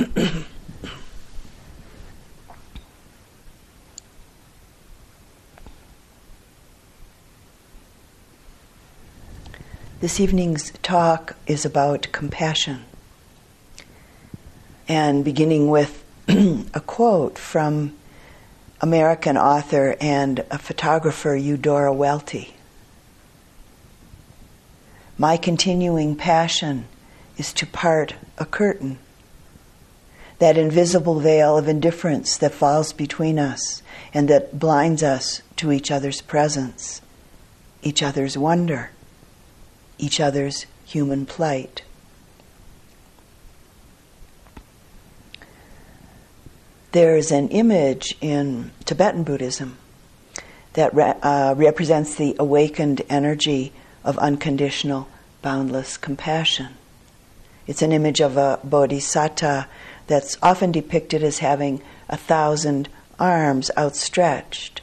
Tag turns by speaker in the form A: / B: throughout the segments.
A: This evening's talk is about compassion. And beginning with a quote from American author and a photographer Eudora Welty. My continuing passion is to part a curtain, that invisible veil of indifference that falls between us and that blinds us to each other's presence, each other's wonder each other's human plight. There's an image in Tibetan Buddhism that re- uh, represents the awakened energy of unconditional, boundless compassion. It's an image of a bodhisattva that's often depicted as having a thousand arms outstretched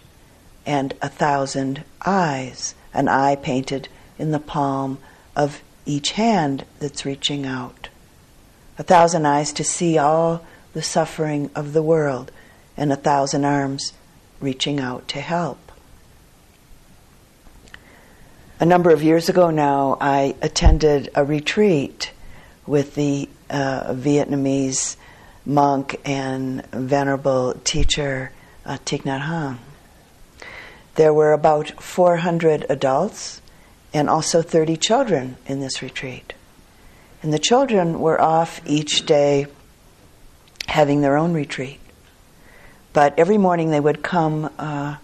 A: and a thousand eyes, an eye painted in the palm of each hand that's reaching out. A thousand eyes to see all the suffering of the world, and a thousand arms reaching out to help. A number of years ago now, I attended a retreat with the uh, Vietnamese monk and venerable teacher uh, Thich Nhat Hanh. There were about 400 adults and also 30 children in this retreat. And the children were off each day having their own retreat. But every morning they would come uh,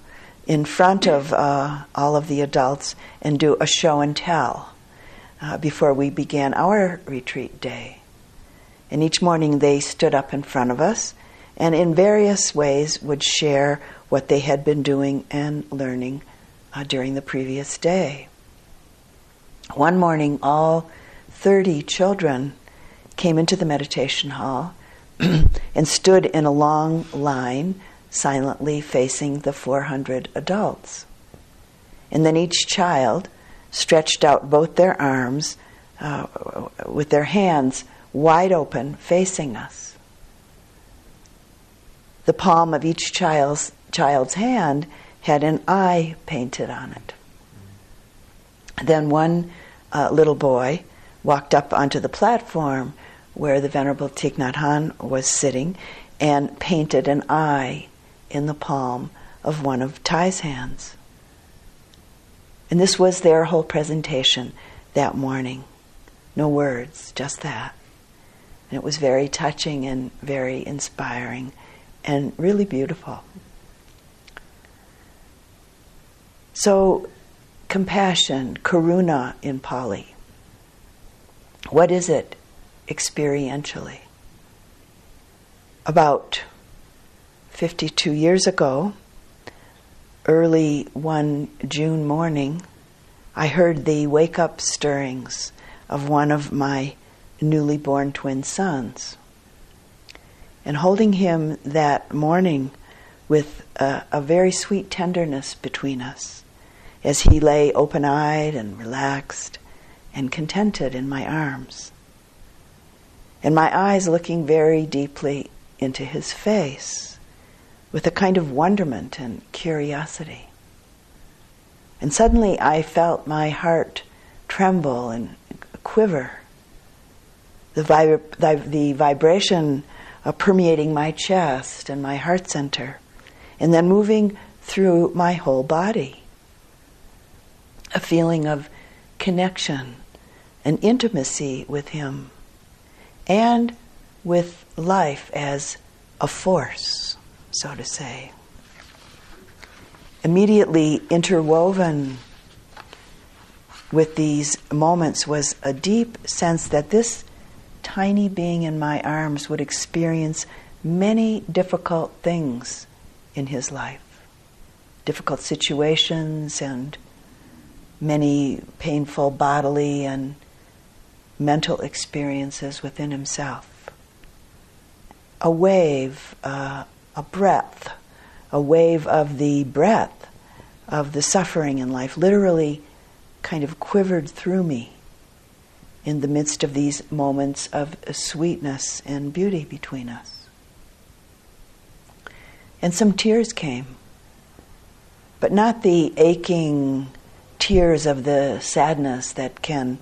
A: in front of uh, all of the adults and do a show and tell uh, before we began our retreat day. And each morning they stood up in front of us and in various ways would share what they had been doing and learning uh, during the previous day. One morning, all 30 children came into the meditation hall and stood in a long line, silently facing the 400 adults. And then each child stretched out both their arms uh, with their hands wide open, facing us. The palm of each child's, child's hand had an eye painted on it. Then one uh, little boy walked up onto the platform where the Venerable Thich Nhat Hanh was sitting and painted an eye in the palm of one of Thay's hands. And this was their whole presentation that morning. No words, just that. And it was very touching and very inspiring and really beautiful. So compassion, karuna in Pali. What is it experientially? About 52 years ago, early one June morning, I heard the wake up stirrings of one of my newly born twin sons. And holding him that morning with a, a very sweet tenderness between us, as he lay open eyed and relaxed and contented in my arms. And my eyes looking very deeply into his face with a kind of wonderment and curiosity. And suddenly I felt my heart tremble and quiver. The, vib- the vibration uh, permeating my chest and my heart center, and then moving through my whole body a feeling of connection and intimacy with Him and with life as a force, so to say. Immediately interwoven with these moments was a deep sense that this tiny being in my arms would experience many difficult things in his life, difficult situations and many painful bodily and mental experiences within himself. A wave, uh, a breath, a wave of the breath of the suffering in life literally kind of quivered through me. In the midst of these moments of sweetness and beauty between us. And some tears came, but not the aching tears of the sadness that can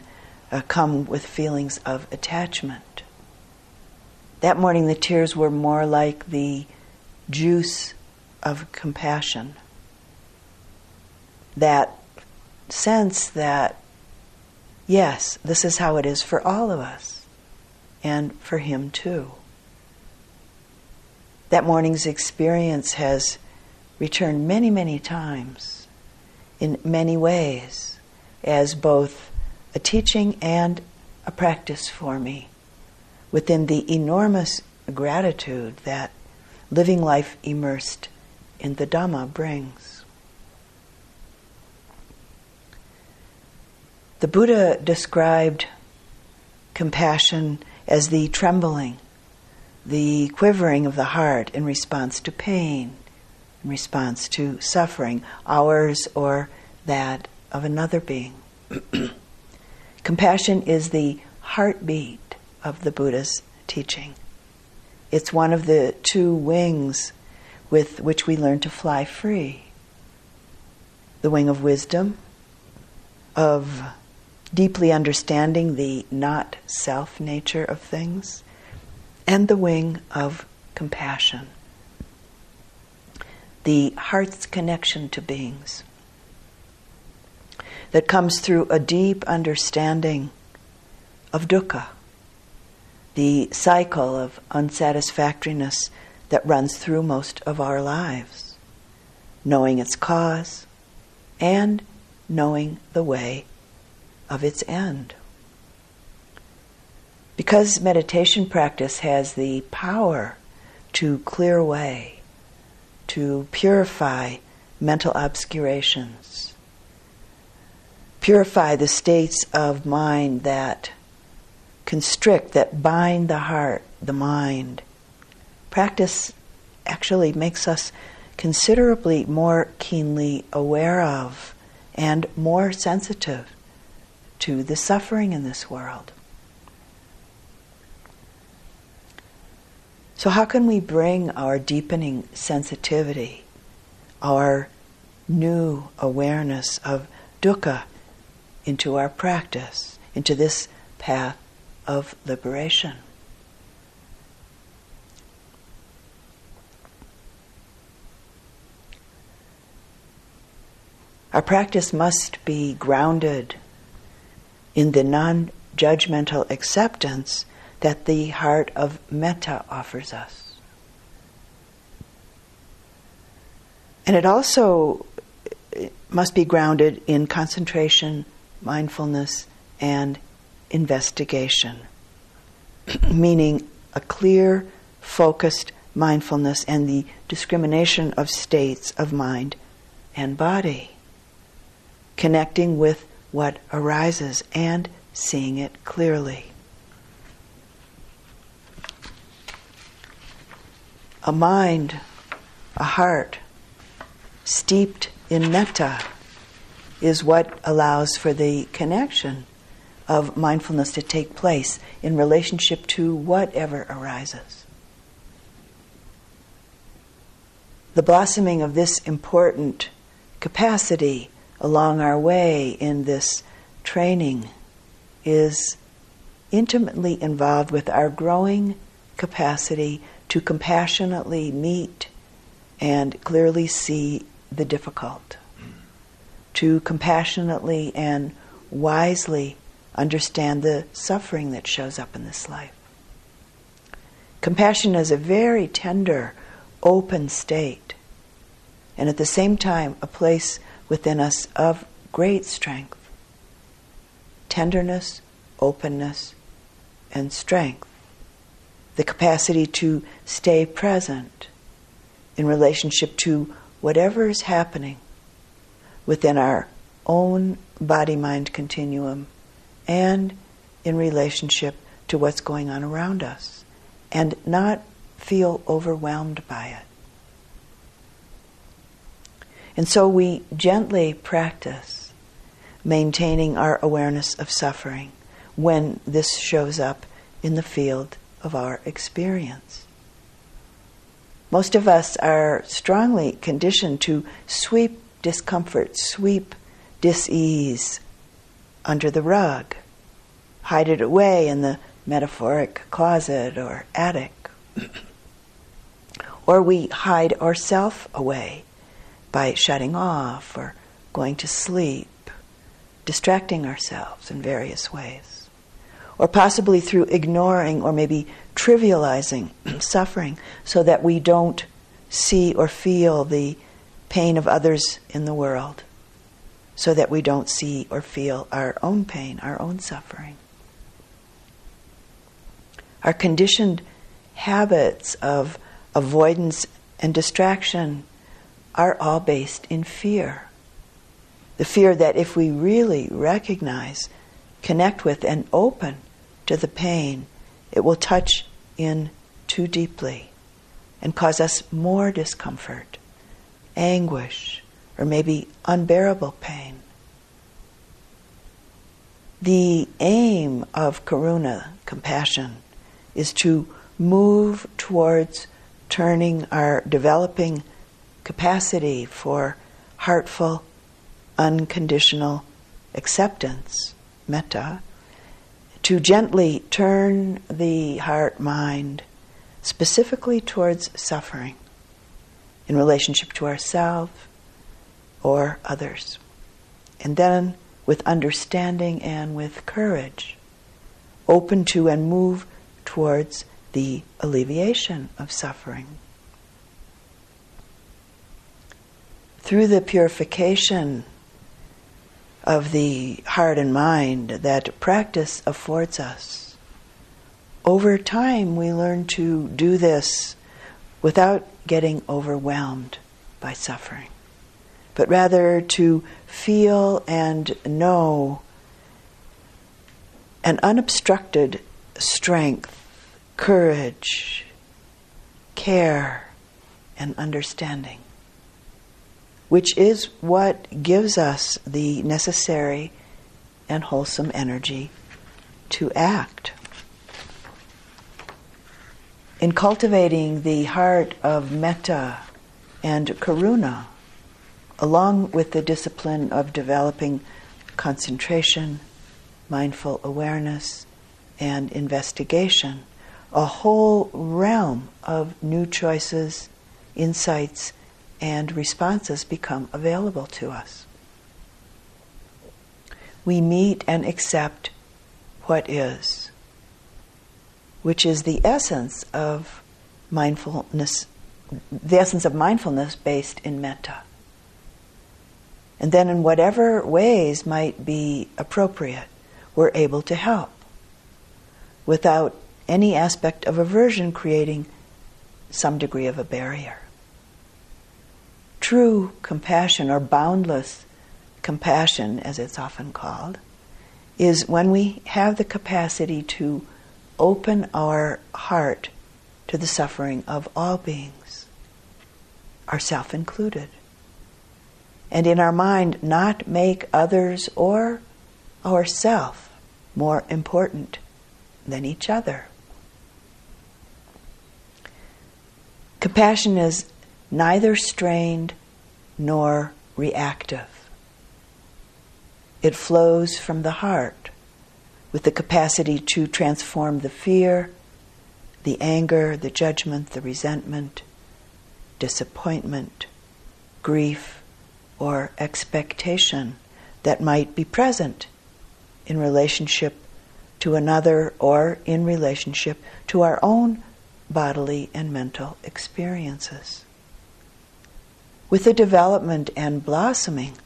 A: uh, come with feelings of attachment. That morning, the tears were more like the juice of compassion. That sense that yes, this is how it is for all of us, and for him too. That morning's experience has returned many, many times in many ways as both a teaching and a practice for me within the enormous gratitude that living life immersed in the Dhamma brings. The Buddha described compassion as the trembling, the quivering of the heart in response to pain, in response to suffering, ours or that of another being. Compassion is the heartbeat of the Buddha's teaching. It's one of the two wings with which we learn to fly free the wing of wisdom, of deeply understanding the not self nature of things, and the wing of compassion, the heart's connection to beings that comes through a deep understanding of dukkha, the cycle of unsatisfactoriness that runs through most of our lives, knowing its cause and knowing the way of its end. Because meditation practice has the power to clear away, to purify mental obscurations, purify the states of mind that constrict, that bind the heart, the mind. Practice actually makes us considerably more keenly aware of and more sensitive to the suffering in this world. So, how can we bring our deepening sensitivity, our new awareness of dukkha into our practice, into this path of liberation? Our practice must be grounded in the non judgmental acceptance that the heart of metta offers us. And it also must be grounded in concentration, mindfulness, and investigation, meaning a clear, focused mindfulness and the discrimination of states of mind and body, connecting with what arises and seeing it clearly. A mind, a heart steeped in metta is what allows for the connection of mindfulness to take place in relationship to whatever arises. The blossoming of this important capacity along our way in this training is intimately involved with our growing capacity to compassionately meet and clearly see the difficult, to compassionately and wisely understand the suffering that shows up in this life. Compassion is a very tender, open state, and at the same time, a place within us of great strength tenderness, openness, and strength. The capacity to stay present in relationship to whatever is happening within our own body mind continuum and in relationship to what's going on around us and not feel overwhelmed by it. And so we gently practice maintaining our awareness of suffering when this shows up in the field of our experience. Most of us are strongly conditioned to sweep discomfort, sweep dis-ease under the rug, hide it away in the metaphoric closet or attic. or we hide ourself away by shutting off or going to sleep, distracting ourselves in various ways. Or possibly through ignoring or maybe trivializing suffering so that we don't see or feel the pain of others in the world, so that we don't see or feel our own pain, our own suffering. Our conditioned habits of avoidance and distraction are all based in fear. The fear that if we really recognize, connect with, and open to the pain, it will touch in too deeply and cause us more discomfort, anguish, or maybe unbearable pain. The aim of karuna, compassion, is to move towards turning our developing capacity for heartful, unconditional acceptance, metta, to gently turn the heart mind specifically towards suffering in relationship to ourselves or others. And then with understanding and with courage, open to and move towards the alleviation of suffering. Through the purification of the heart and mind that practice affords us, over time we learn to do this without getting overwhelmed by suffering, but rather to feel and know an unobstructed strength, courage, care, and understanding, which is what gives us the necessary and wholesome energy to act. In cultivating the heart of metta and karuna, along with the discipline of developing concentration, mindful awareness, and investigation, a whole realm of new choices, insights, and responses become available to us. We meet and accept what is, which is the essence of mindfulness, the essence of mindfulness based in metta. And then, in whatever ways might be appropriate, we're able to help without any aspect of aversion creating some degree of a barrier. True compassion, or boundless compassion, as it's often called, is when we have the capacity to open our heart to the suffering of all beings, ourself included. And in our mind, not make others or ourself more important than each other. Compassion is neither strained nor reactive. It flows from the heart with the capacity to transform the fear, the anger, the judgment, the resentment, disappointment, grief, or expectation that might be present in relationship to another or in relationship to our own bodily and mental experiences. With the development and blossoming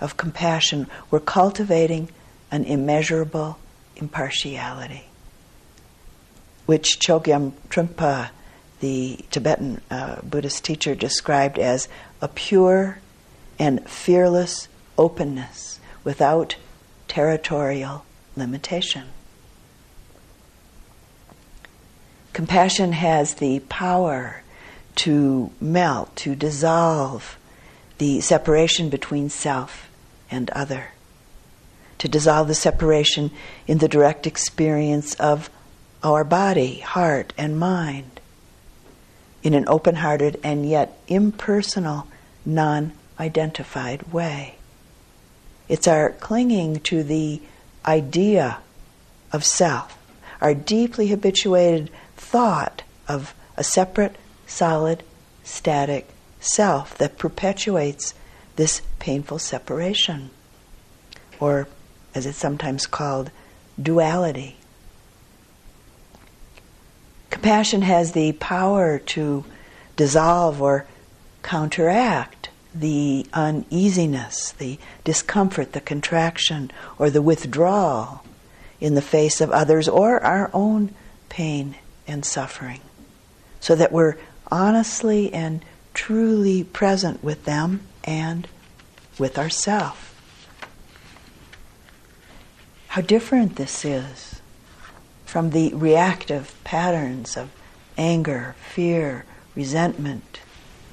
A: of compassion, we're cultivating an immeasurable impartiality, which Chogyam Trungpa, the Tibetan uh, Buddhist teacher, described as a pure and fearless openness without territorial limitation. Compassion has the power to melt, to dissolve the separation between self and other, to dissolve the separation in the direct experience of our body, heart, and mind in an open hearted and yet impersonal, non identified way. It's our clinging to the idea of self, our deeply habituated thought of a separate, solid, static self that perpetuates this painful separation, or as it's sometimes called, duality. Compassion has the power to dissolve or counteract the uneasiness, the discomfort, the contraction, or the withdrawal in the face of others or our own pain and suffering, so that we're honestly and truly present with them and with ourself. How different this is from the reactive patterns of anger, fear, resentment,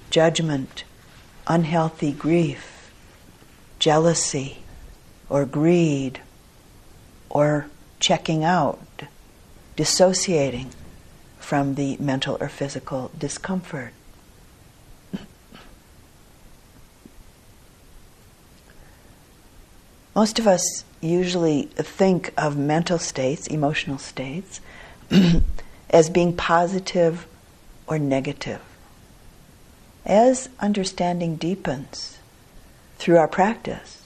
A: judgment, unhealthy grief, jealousy, or greed, or checking out, dissociating from the mental or physical discomfort. Most of us usually think of mental states, emotional states, as being positive or negative. As understanding deepens through our practice,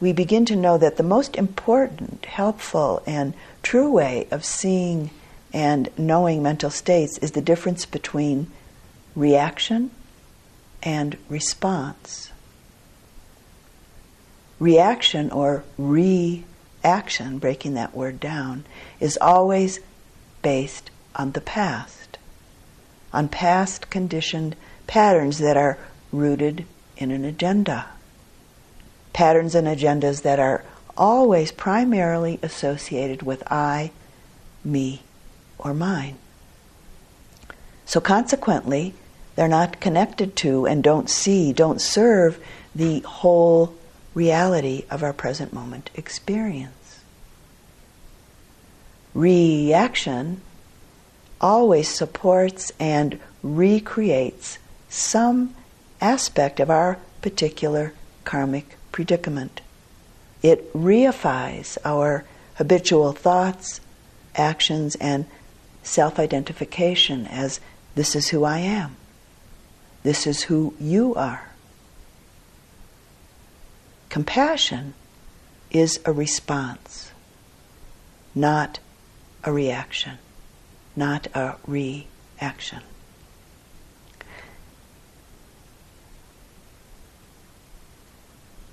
A: we begin to know that the most important, helpful, and true way of seeing and knowing mental states is the difference between reaction and response. Reaction or reaction, breaking that word down, is always based on the past, on past conditioned patterns that are rooted in an agenda. Patterns and agendas that are always primarily associated with I, me, or mine. So consequently, they're not connected to and don't see, don't serve the whole reality of our present moment experience. Reaction always supports and recreates some aspect of our particular karmic predicament. It reifies our habitual thoughts, actions, and self identification as this is who I am. This is who you are. Compassion is a response, not a reaction, not a reaction.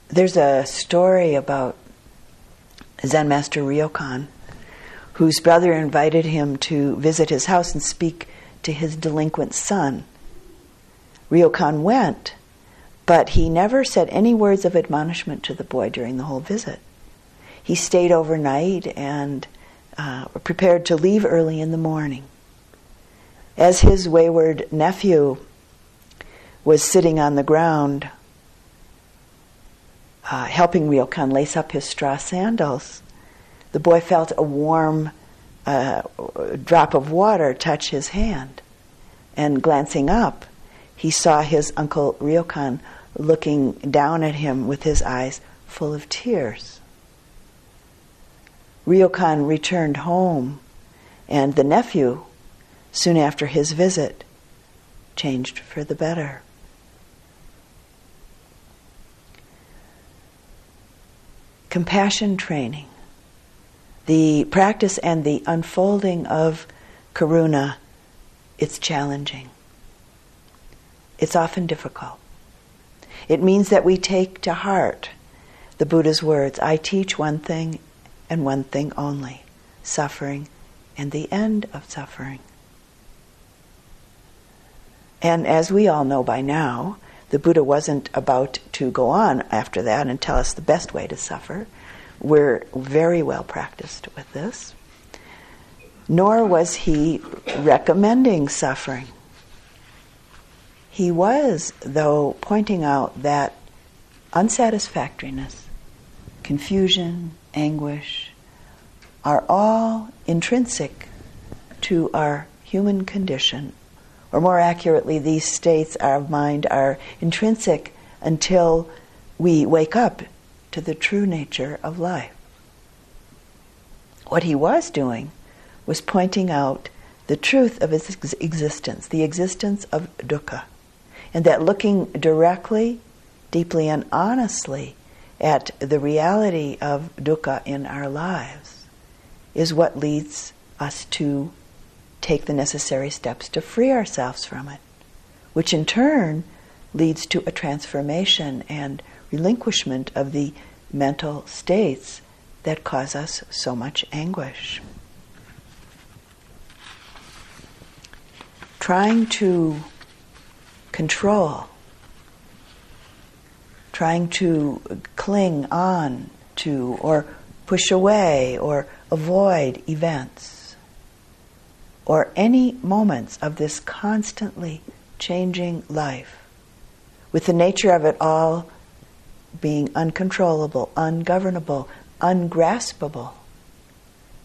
A: There's a story about Zen Master Ryokan, whose brother invited him to visit his house and speak to his delinquent son. Ryokan went, but he never said any words of admonishment to the boy during the whole visit. He stayed overnight and uh, prepared to leave early in the morning. As his wayward nephew was sitting on the ground uh, helping Ryokan lace up his straw sandals, the boy felt a warm uh, drop of water touch his hand. And glancing up, he saw his uncle Ryokan looking down at him with his eyes full of tears. Ryokan returned home, and the nephew, soon after his visit, changed for the better. compassion training, the practice and the unfolding of karuna, it's challenging. It's often difficult. It means that we take to heart the Buddha's words I teach one thing and one thing only suffering and the end of suffering. And as we all know by now, the Buddha wasn't about to go on after that and tell us the best way to suffer. We're very well practiced with this. Nor was he recommending suffering. He was, though, pointing out that unsatisfactoriness, confusion, anguish are all intrinsic to our human condition. Or more accurately, these states of mind are intrinsic until we wake up to the true nature of life. What he was doing was pointing out the truth of ex- existence, the existence of dukkha, and that looking directly, deeply, and honestly at the reality of dukkha in our lives is what leads us to take the necessary steps to free ourselves from it, which in turn leads to a transformation and relinquishment of the mental states that cause us so much anguish. Trying to control, trying to cling on to or push away or avoid events or any moments of this constantly changing life, with the nature of it all being uncontrollable, ungovernable, ungraspable,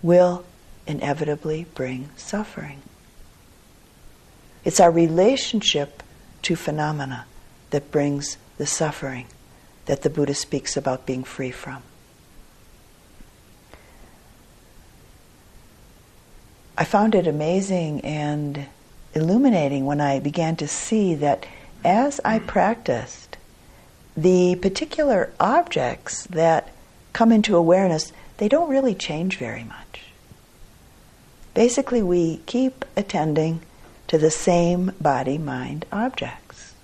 A: will inevitably bring suffering. It's our relationship to phenomena that brings the suffering that the Buddha speaks about being free from. I found it amazing and illuminating when I began to see that as I practiced, the particular objects that come into awareness, they don't really change very much. Basically, we keep attending to the same body mind objects.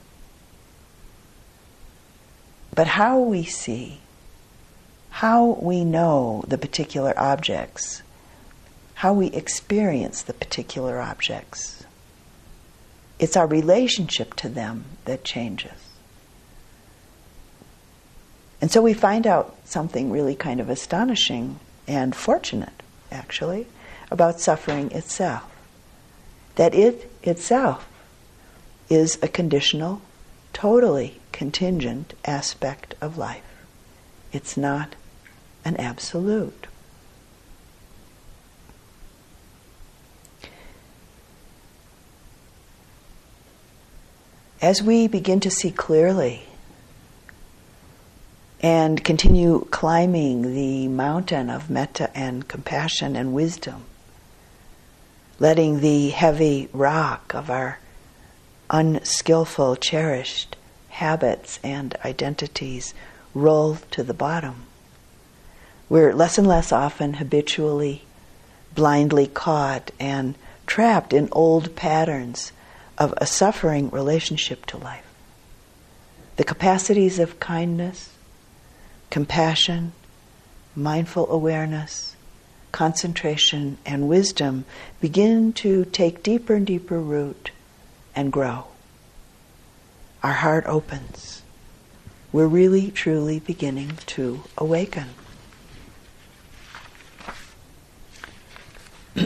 A: But how we see, how we know the particular objects, how we experience the particular objects. It's our relationship to them that changes. And so we find out something really kind of astonishing and fortunate, actually, about suffering itself. That it itself is a conditional, totally contingent aspect of life. It's not an absolute. As we begin to see clearly and continue climbing the mountain of metta and compassion and wisdom, letting the heavy rock of our unskillful, cherished habits and identities roll to the bottom. We're less and less often habitually, blindly caught and trapped in old patterns of a suffering relationship to life. The capacities of kindness, compassion, mindful awareness, concentration, and wisdom begin to take deeper and deeper root and grow. Our heart opens. We're really, truly beginning to awaken.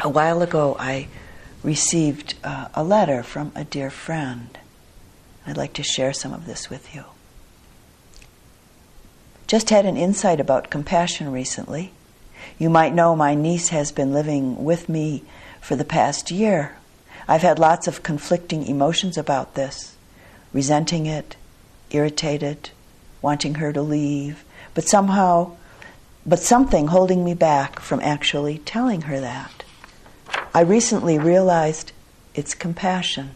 A: a while ago, I received uh, a letter from a dear friend. I'd like to share some of this with you. Just had an insight about compassion recently. You might know my niece has been living with me for the past year. I've had lots of conflicting emotions about this resenting it, irritated, wanting her to leave, but somehow, but something holding me back from actually telling her that. I recently realized it's compassion.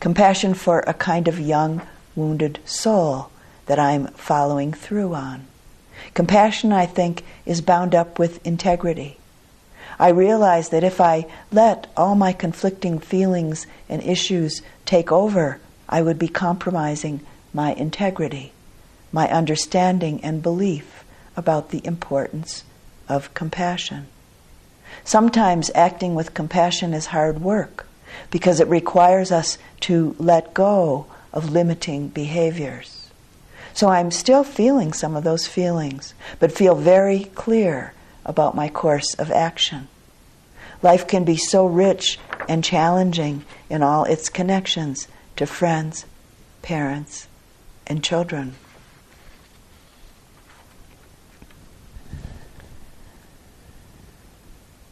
A: Compassion for a kind of young, wounded soul that I'm following through on. Compassion, I think, is bound up with integrity. I realize that if I let all my conflicting feelings and issues take over, I would be compromising my integrity, my understanding and belief about the importance of compassion. Sometimes acting with compassion is hard work because it requires us to let go of limiting behaviors. So I'm still feeling some of those feelings, but feel very clear about my course of action. Life can be so rich and challenging in all its connections to friends, parents, and children.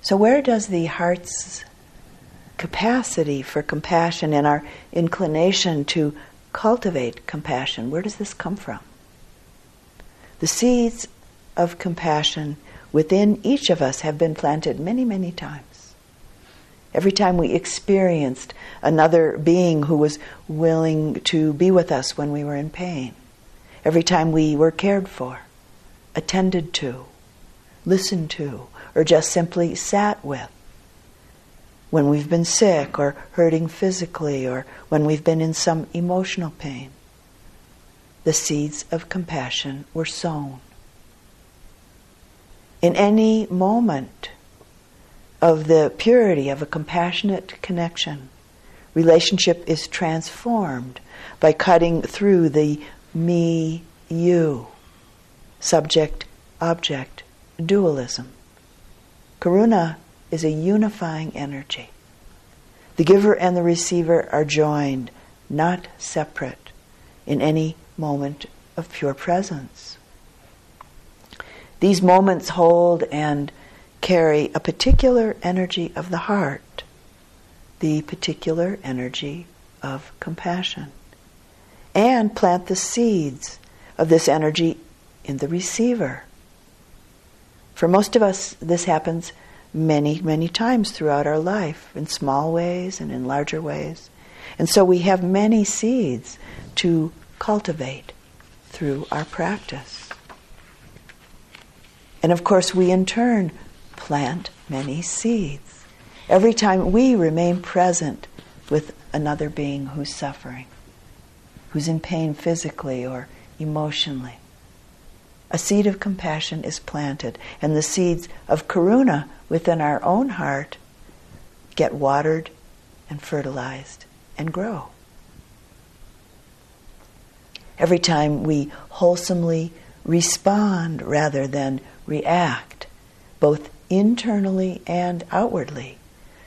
A: So, where does the heart's capacity for compassion and our inclination to cultivate compassion, where does this come from? The seeds of compassion within each of us have been planted many, many times. Every time we experienced another being who was willing to be with us when we were in pain, every time we were cared for, attended to, listened to, or just simply sat with, when we've been sick or hurting physically or when we've been in some emotional pain, the seeds of compassion were sown in any moment of the purity of a compassionate connection, relationship is transformed by cutting through the me you, subject object dualism. Karuna is a unifying energy. The giver and the receiver are joined, not separate, in any moment of pure presence. These moments hold and carry a particular energy of the heart, the particular energy of compassion, and plant the seeds of this energy in the receiver. For most of us, this happens many, many times throughout our life, in small ways and in larger ways. And so we have many seeds to cultivate through our practice. And of course, we in turn plant many seeds. Every time we remain present with another being who's suffering, who's in pain physically or emotionally, a seed of compassion is planted, and the seeds of karuna within our own heart get watered and fertilized and grow. Every time we wholesomely respond rather than react, both internally and outwardly,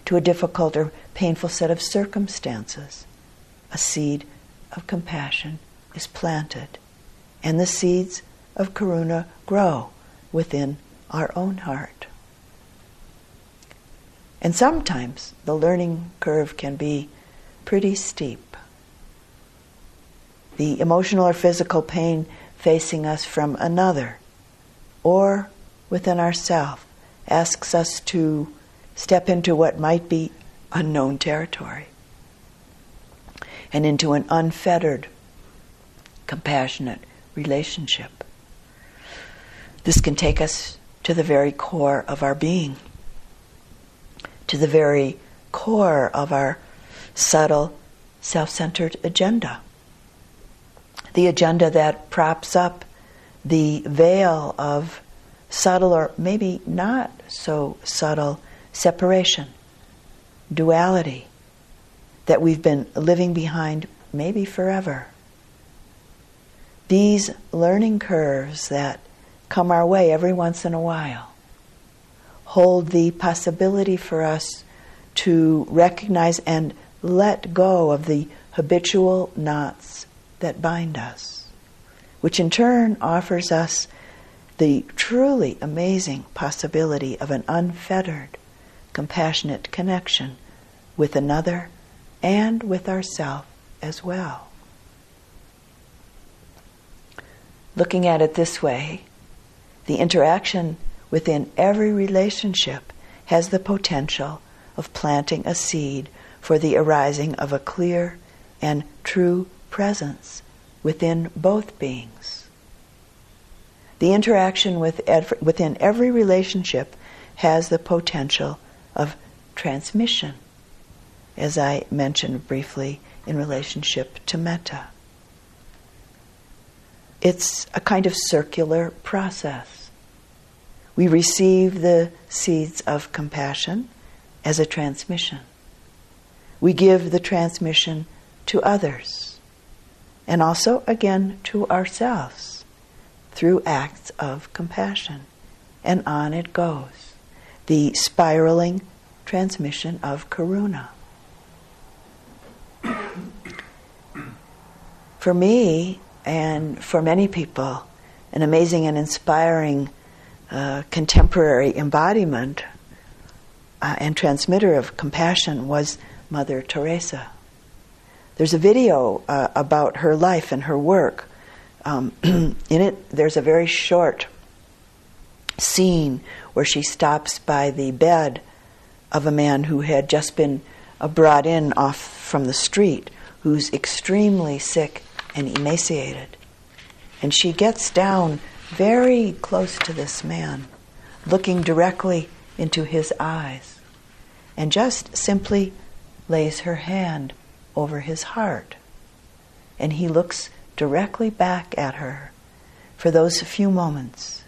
A: to a difficult or painful set of circumstances, a seed of compassion is planted, and the seeds of karuna grow within our own heart. And sometimes the learning curve can be pretty steep. The emotional or physical pain facing us from another or within ourself asks us to step into what might be unknown territory and into an unfettered, compassionate relationship. This can take us to the very core of our being, to the very core of our subtle, self centered agenda. The agenda that props up the veil of subtle or maybe not so subtle separation, duality that we've been living behind maybe forever. These learning curves that come our way every once in a while hold the possibility for us to recognize and let go of the habitual knots that bind us which in turn offers us the truly amazing possibility of an unfettered, compassionate connection with another and with ourself as well. Looking at it this way, the interaction within every relationship has the potential of planting a seed for the arising of a clear and true presence within both beings. The interaction with within every relationship has the potential of transmission, as I mentioned briefly in relationship to metta. It's a kind of circular process. We receive the seeds of compassion as a transmission. We give the transmission to others and also again to ourselves through acts of compassion. And on it goes. The spiraling transmission of karuna. For me, and for many people, an amazing and inspiring uh, contemporary embodiment uh, and transmitter of compassion was Mother Teresa. There's a video uh, about her life and her work. Um, in it, there's a very short scene where she stops by the bed of a man who had just been uh, brought in off from the street, who's extremely sick and emaciated. And she gets down very close to this man, looking directly into his eyes, and just simply lays her hand over his heart. And he looks directly back at her for those few moments.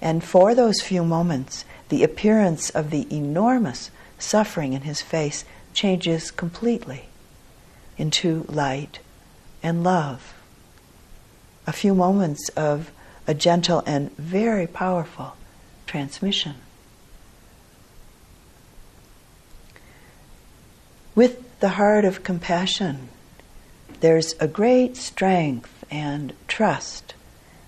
A: And for those few moments, the appearance of the enormous suffering in his face changes completely into light and love. A few moments of a gentle and very powerful transmission. With the heart of compassion, there's a great strength and trust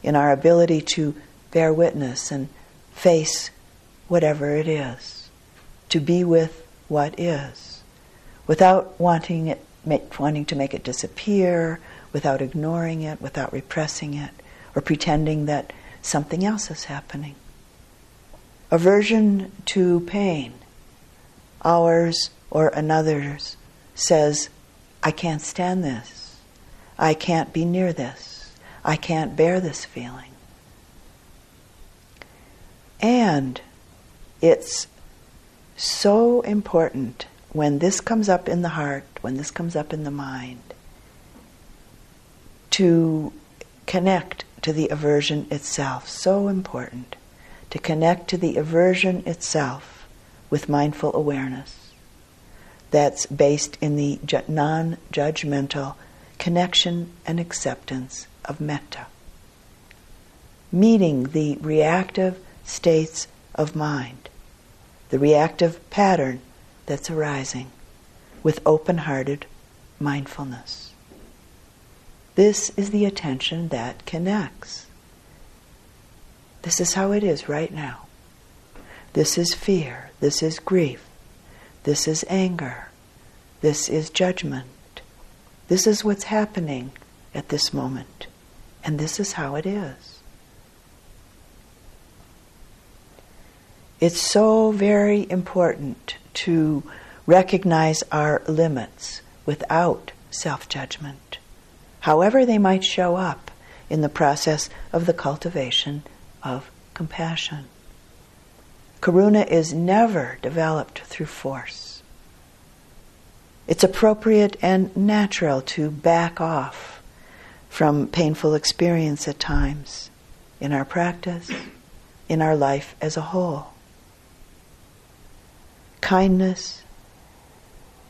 A: in our ability to bear witness and face whatever it is, to be with what is, without wanting it, wanting to make it disappear, without ignoring it, without repressing it, or pretending that something else is happening. Aversion to pain, ours or another's says, I can't stand this. I can't be near this. I can't bear this feeling. And it's so important when this comes up in the heart, when this comes up in the mind, to connect to the aversion itself. So important to connect to the aversion itself with mindful awareness that's based in the non judgmental connection and acceptance of metta. Meeting the reactive states of mind, the reactive pattern that's arising with open hearted mindfulness. This is the attention that connects. This is how it is right now. This is fear. This is grief. This is anger. This is judgment. This is what's happening at this moment. And this is how it is. It's so very important to recognize our limits without self judgment, however they might show up in the process of the cultivation of compassion. Karuna is never developed through force. It's appropriate and natural to back off from painful experience at times in our practice, in our life as a whole. Kindness,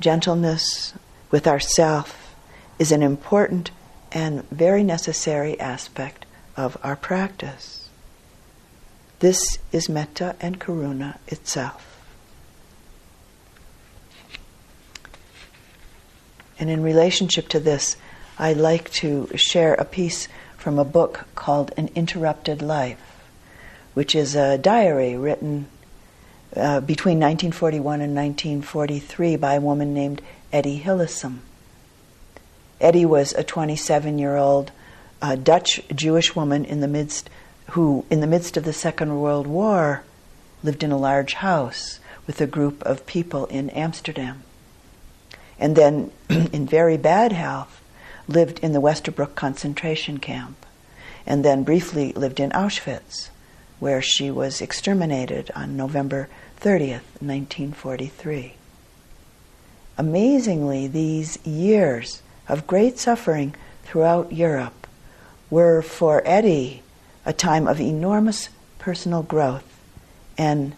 A: gentleness with ourself is an important and very necessary aspect of our practice. This is metta and karuna itself. And in relationship to this, I'd like to share a piece from a book called An Interrupted Life, which is a diary written uh, between 1941 and 1943 by a woman named Etty Hillesum. Etty was a 27 year old uh, Dutch Jewish woman in the midst who, in the midst of the Second World War, lived in a large house with a group of people in Amsterdam. And then, in very bad health, lived in the Westerbork concentration camp. And then briefly lived in Auschwitz, where she was exterminated on November 30th, 1943. Amazingly, these years of great suffering throughout Europe were for Etty a time of enormous personal growth and,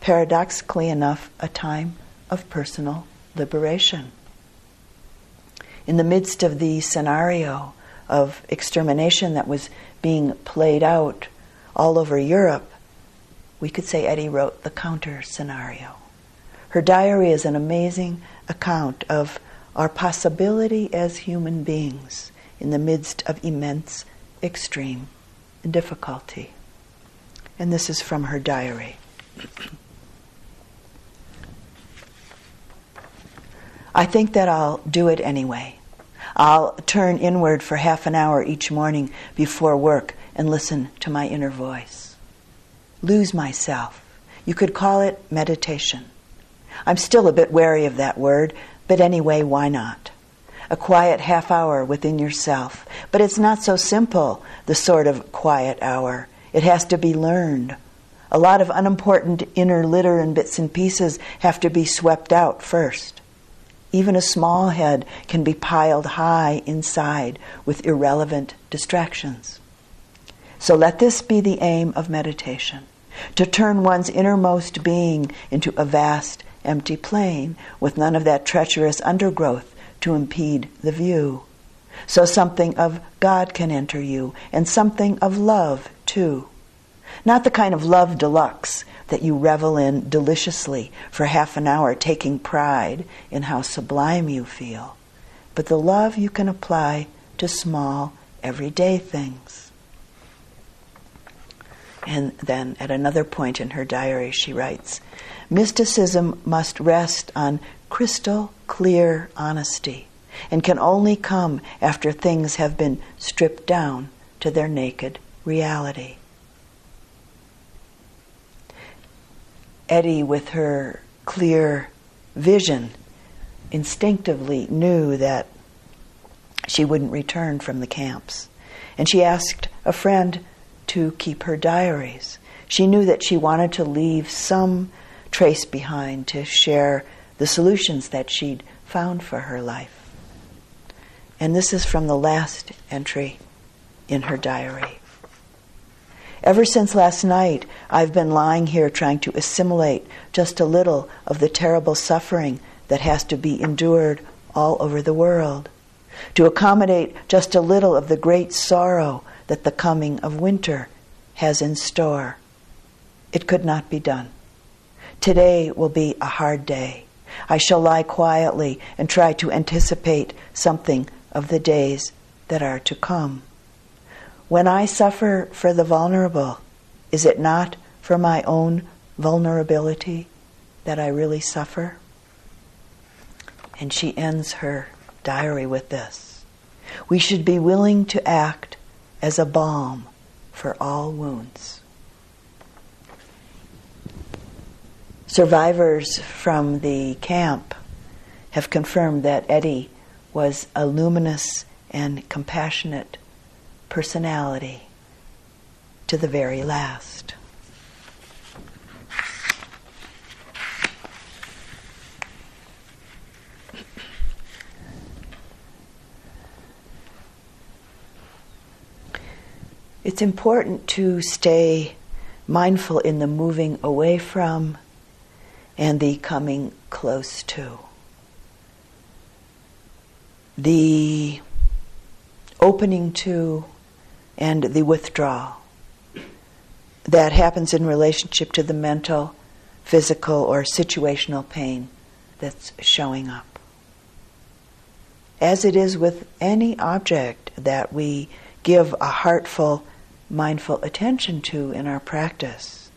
A: paradoxically enough, a time of personal liberation. In the midst of the scenario of extermination that was being played out all over Europe, we could say Etty wrote the counter scenario. Her diary is an amazing account of our possibility as human beings in the midst of immense extreme difficulty. And this is from her diary. I think that I'll do it anyway. I'll turn inward for half an hour each morning before work and listen to my inner voice. Lose myself. You could call it meditation. I'm still a bit wary of that word, but anyway, why not? A quiet half hour within yourself. But it's not so simple, the sort of quiet hour. It has to be learned. A lot of unimportant inner litter and bits and pieces have to be swept out first. Even a small head can be piled high inside with irrelevant distractions. So let this be the aim of meditation to turn one's innermost being into a vast, empty plain with none of that treacherous undergrowth to impede the view. So something of God can enter you, and something of love, too. Not the kind of love deluxe that you revel in deliciously for half an hour, taking pride in how sublime you feel, but the love you can apply to small, everyday things. And then at another point in her diary, she writes Mysticism must rest on crystal clear honesty and can only come after things have been stripped down to their naked reality. Etty, with her clear vision, instinctively knew that she wouldn't return from the camps. And she asked a friend to keep her diaries. She knew that she wanted to leave some trace behind to share the solutions that she'd found for her life. And this is from the last entry in her diary. Ever since last night, I've been lying here trying to assimilate just a little of the terrible suffering that has to be endured all over the world, to accommodate just a little of the great sorrow that the coming of winter has in store. It could not be done. Today will be a hard day. I shall lie quietly and try to anticipate something of the days that are to come. When I suffer for the vulnerable, is it not for my own vulnerability that I really suffer? And she ends her diary with this We should be willing to act as a balm for all wounds. Survivors from the camp have confirmed that Etty was a luminous and compassionate personality to the very last. It's important to stay mindful in the moving away from and the coming close to. The opening to and the withdrawal that happens in relationship to the mental, physical, or situational pain that's showing up. As it is with any object that we give a heartful, mindful attention to in our practice,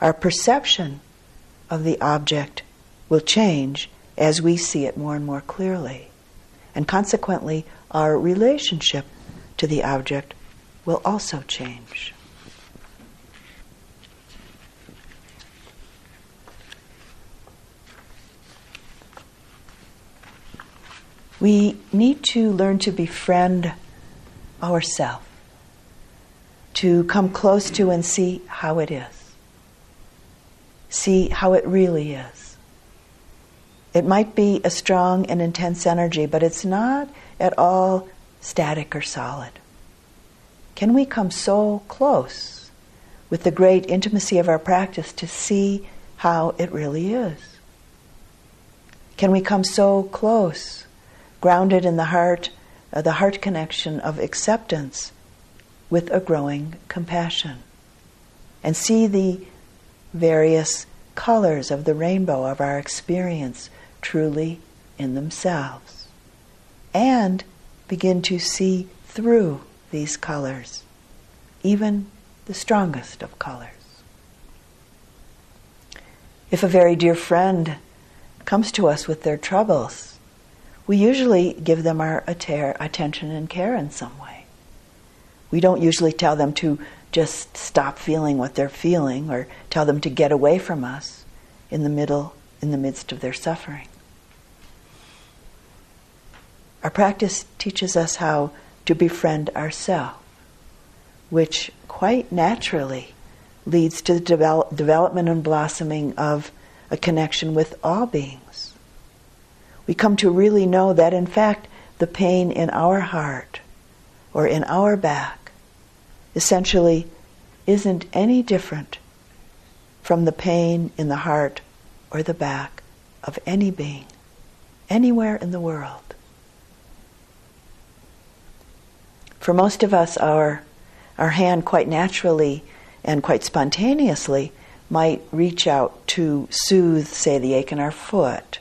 A: our perception of the object will change as we see it more and more clearly. And consequently, our relationship to the object will also change. We need to learn to befriend ourselves, to come close to and see how it is, see how it really is. It might be a strong and intense energy, but it's not at all static or solid. Can we come so close with the great intimacy of our practice to see how it really is? Can we come so close, grounded in the heart, uh, the heart connection of acceptance with a growing compassion, and see the various colors of the rainbow of our experience truly in themselves, and begin to see through these colors, even the strongest of colors. If a very dear friend comes to us with their troubles, we usually give them our attention and care in some way. We don't usually tell them to just stop feeling what they're feeling or tell them to get away from us in the middle in the midst of their suffering. Our practice teaches us how to befriend ourselves, which quite naturally leads to the develop, development and blossoming of a connection with all beings. We come to really know that, in fact, the pain in our heart or in our back essentially isn't any different from the pain in the heart or the back of any being, anywhere in the world. For most of us, our, our hand quite naturally and quite spontaneously might reach out to soothe, say, the ache in our foot,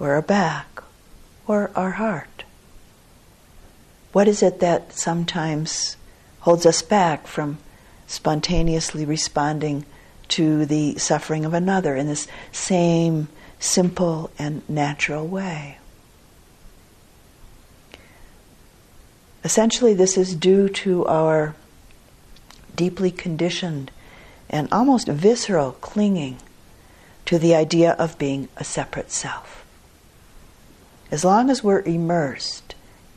A: or our back, or our heart. What is it that sometimes holds us back from spontaneously responding to the suffering of another in this same simple and natural way? Essentially, this is due to our deeply conditioned and almost visceral clinging to the idea of being a separate self. As long as we're immersed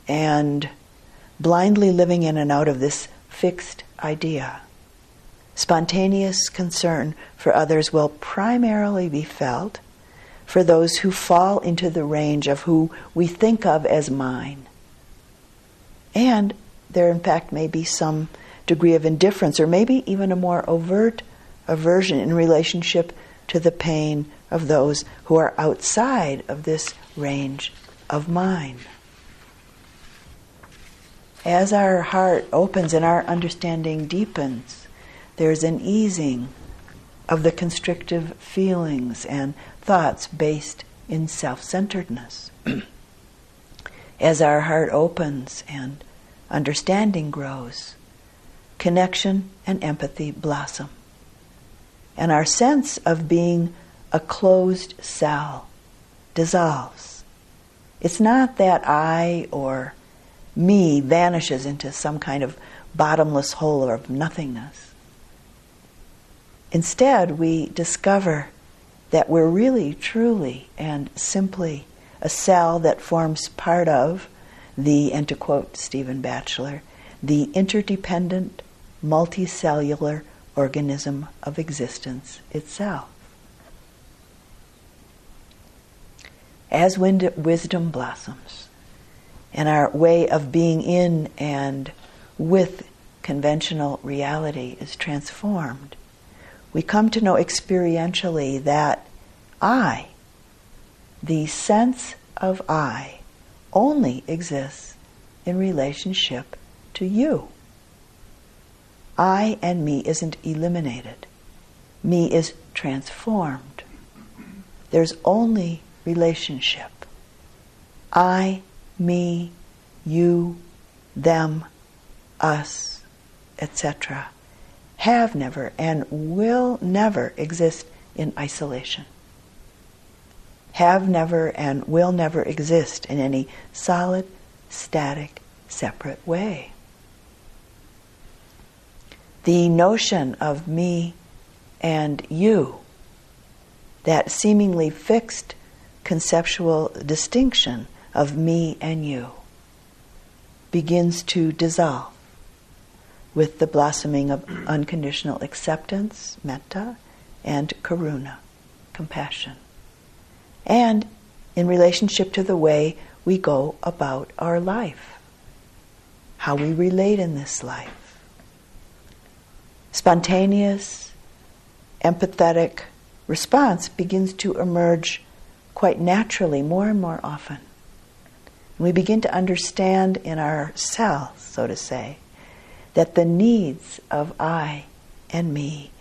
A: and blindly living in and out of this fixed idea, spontaneous concern for others will primarily be felt for those who fall into the range of who we think of as mine and there, in fact, may be some degree of indifference or maybe even a more overt aversion in relationship to the pain of those who are outside of this range of mind. As our heart opens and our understanding deepens, there's an easing of the constrictive feelings and thoughts based in self centeredness. As our heart opens and understanding grows, connection and empathy blossom. And our sense of being a closed cell dissolves. It's not that I or me vanishes into some kind of bottomless hole of nothingness. Instead, we discover that we're really, truly, and simply a cell that forms part of the, and to quote Stephen Batchelor, the interdependent, multicellular organism of existence itself. As wisdom blossoms and our way of being in and with conventional reality is transformed, we come to know experientially that I, the sense of I, only exists in relationship to you. I and me isn't eliminated. Me is transformed. There's only relationship. I, me, you, them, us, etc., have never and will never exist in isolation have never and will never exist in any solid, static, separate way. The notion of me and you, that seemingly fixed conceptual distinction of me and you, begins to dissolve with the blossoming of unconditional acceptance, metta, and karuna, compassion and in relationship to the way we go about our life, how we relate in this life. Spontaneous, empathetic response begins to emerge quite naturally more and more often. We begin to understand in ourselves, so to say, that the needs of I and me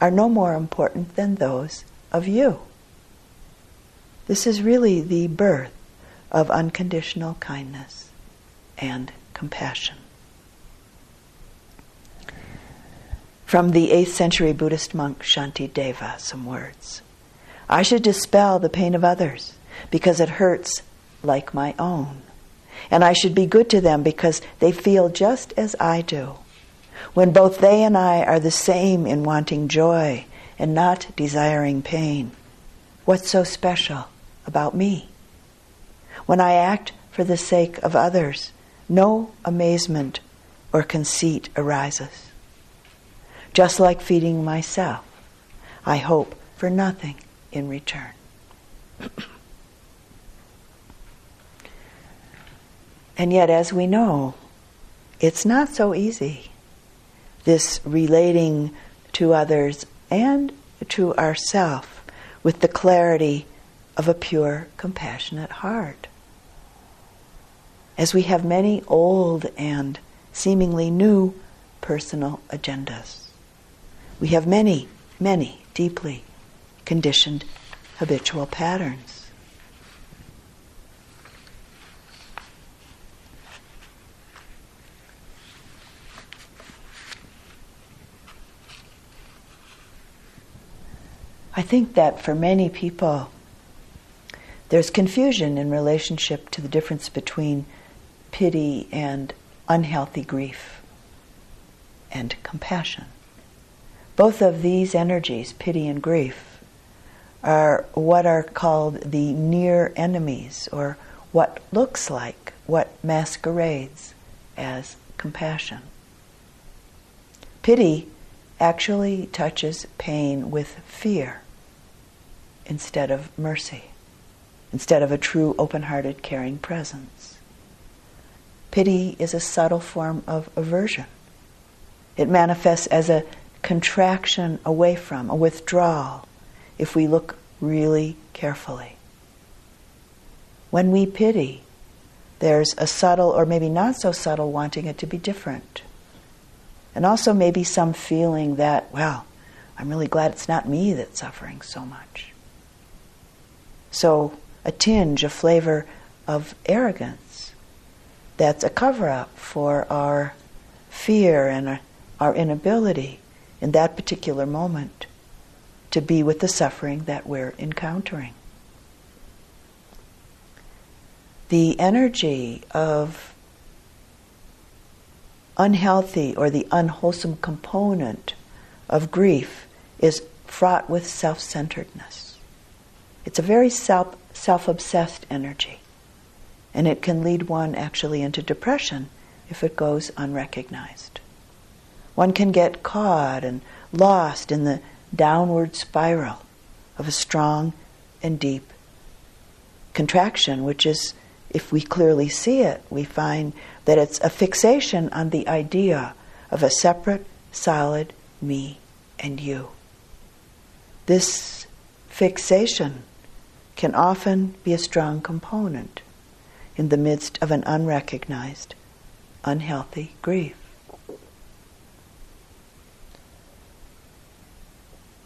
A: are no more important than those of you. This is really the birth of unconditional kindness and compassion. From the 8th century Buddhist monk Shantideva, some words. I should dispel the pain of others because it hurts like my own. And I should be good to them because they feel just as I do. When both they and I are the same in wanting joy and not desiring pain, what's so special about me? When I act for the sake of others, no amazement or conceit arises. Just like feeding myself, I hope for nothing in return. And yet, as we know, it's not so easy. This relating to others and to ourself with the clarity of a pure, compassionate heart. As we have many old and seemingly new personal agendas. We have many, many deeply conditioned habitual patterns. I think that for many people, there's confusion in relationship to the difference between pity and unhealthy grief and compassion. Both of these energies, pity and grief, are what are called the near enemies, or what looks like, what masquerades as compassion. Pity actually touches pain with fear instead of mercy, instead of a true open hearted, caring presence. Pity is a subtle form of aversion. It manifests as a contraction away from, a withdrawal, if we look really carefully. When we pity, there's a subtle or maybe not so subtle wanting it to be different. And also maybe some feeling that, well, I'm really glad it's not me that's suffering so much. So a tinge, a flavor of arrogance that's a cover up for our fear and our inability in that particular moment to be with the suffering that we're encountering. The energy of unhealthy or the unwholesome component of grief is fraught with self centeredness. It's a very self obsessed energy, and it can lead one actually into depression if it goes unrecognized. One can get caught and lost in the downward spiral of a strong and deep contraction, which is, if we clearly see it, we find that it's a fixation on the idea of a separate, solid me and you. This fixation can often be a strong component in the midst of an unrecognized, unhealthy grief.